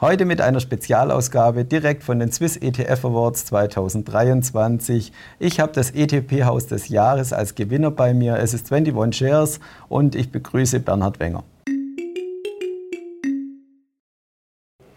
Heute mit einer Spezialausgabe direkt von den Swiss ETF Awards 2023. Ich habe das ETP-Haus des Jahres als Gewinner bei mir. Es ist 21 Shares und ich begrüße Bernhard Wenger.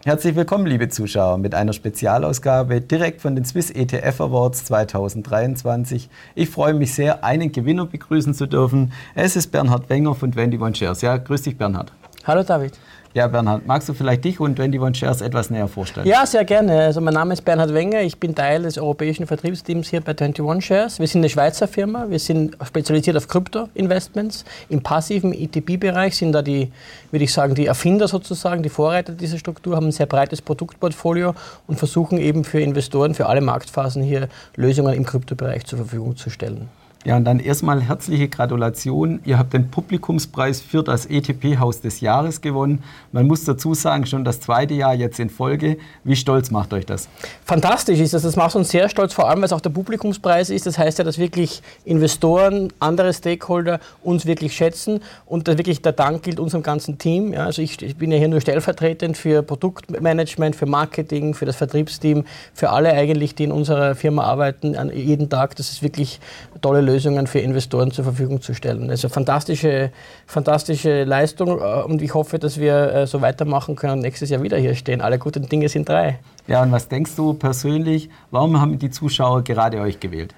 Herzlich willkommen, liebe Zuschauer, mit einer Spezialausgabe direkt von den Swiss ETF Awards 2023. Ich freue mich sehr, einen Gewinner begrüßen zu dürfen. Es ist Bernhard Wenger von 21 Shares. Ja, grüß dich, Bernhard. Hallo, David. Ja, Bernhard, magst du vielleicht dich und 21 Shares etwas näher vorstellen? Ja, sehr gerne. Also mein Name ist Bernhard Wenger, ich bin Teil des europäischen Vertriebsteams hier bei 21 Shares. Wir sind eine Schweizer Firma, wir sind spezialisiert auf Krypto-Investments. Im passiven ETP-Bereich sind da die, würde ich sagen, die Erfinder sozusagen, die Vorreiter dieser Struktur, haben ein sehr breites Produktportfolio und versuchen eben für Investoren, für alle Marktphasen hier Lösungen im Kryptobereich zur Verfügung zu stellen. Ja, und dann erstmal herzliche Gratulation. Ihr habt den Publikumspreis für das ETP-Haus des Jahres gewonnen. Man muss dazu sagen, schon das zweite Jahr jetzt in Folge. Wie stolz macht euch das? Fantastisch ist das. Das macht uns sehr stolz, vor allem weil es auch der Publikumspreis ist. Das heißt ja, dass wirklich Investoren, andere Stakeholder uns wirklich schätzen und wirklich der Dank gilt unserem ganzen Team. Ja, also ich, ich bin ja hier nur stellvertretend für Produktmanagement, für Marketing, für das Vertriebsteam, für alle eigentlich, die in unserer Firma arbeiten, an jeden Tag. Das ist wirklich tolle Lösung. Lösungen für Investoren zur Verfügung zu stellen. Also fantastische, fantastische Leistung äh, und ich hoffe, dass wir äh, so weitermachen können und nächstes Jahr wieder hier stehen. Alle guten Dinge sind drei. Ja, und was denkst du persönlich, warum haben die Zuschauer gerade euch gewählt?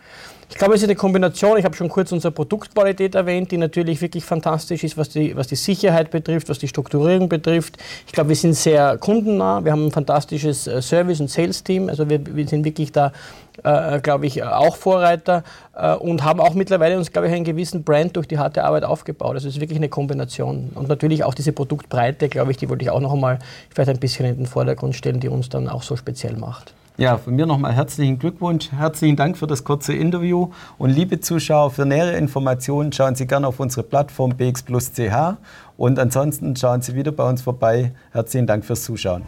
Ich glaube, es ist eine Kombination. Ich habe schon kurz unsere Produktqualität erwähnt, die natürlich wirklich fantastisch ist, was die, was die Sicherheit betrifft, was die Strukturierung betrifft. Ich glaube, wir sind sehr kundennah. Wir haben ein fantastisches äh, Service- und Sales-Team. Also wir, wir, sind wirklich da, äh, glaube ich, auch Vorreiter äh, und haben auch mittlerweile uns, glaube ich, einen gewissen Brand durch die harte Arbeit aufgebaut. Also es ist wirklich eine Kombination. Und natürlich auch diese Produktbreite, glaube ich, die wollte ich auch noch einmal vielleicht ein bisschen in den Vordergrund stellen, die uns dann auch so speziell macht. Ja, von mir nochmal herzlichen Glückwunsch, herzlichen Dank für das kurze Interview und liebe Zuschauer, für nähere Informationen schauen Sie gerne auf unsere Plattform bxplus.ch und ansonsten schauen Sie wieder bei uns vorbei. Herzlichen Dank fürs Zuschauen.